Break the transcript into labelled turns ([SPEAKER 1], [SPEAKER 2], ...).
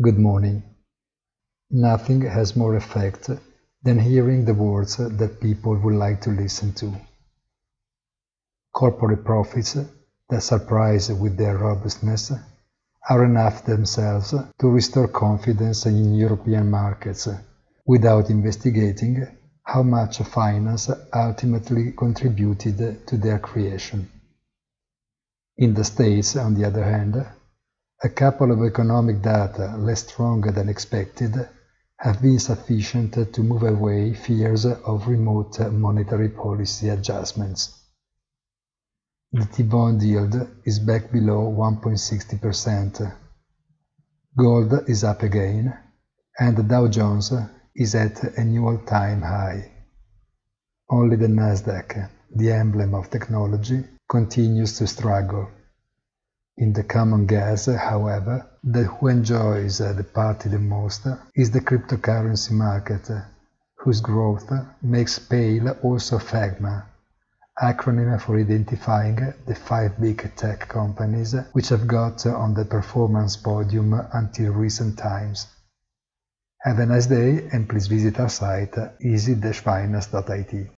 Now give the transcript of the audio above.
[SPEAKER 1] Good morning. Nothing has more effect than hearing the words that people would like to listen to. Corporate profits that surprise with their robustness are enough themselves to restore confidence in European markets without investigating how much finance ultimately contributed to their creation. In the States, on the other hand, a couple of economic data less strong than expected have been sufficient to move away fears of remote monetary policy adjustments. The T-bond yield is back below 1.60%. Gold is up again, and the Dow Jones is at a new all-time high. Only the Nasdaq, the emblem of technology, continues to struggle. In the common gas, however, that who enjoys uh, the party the most is the cryptocurrency market, whose growth makes pale also FAGMA, acronym for identifying the five big tech companies which have got on the performance podium until recent times. Have a nice day and please visit our site easy-finance.it.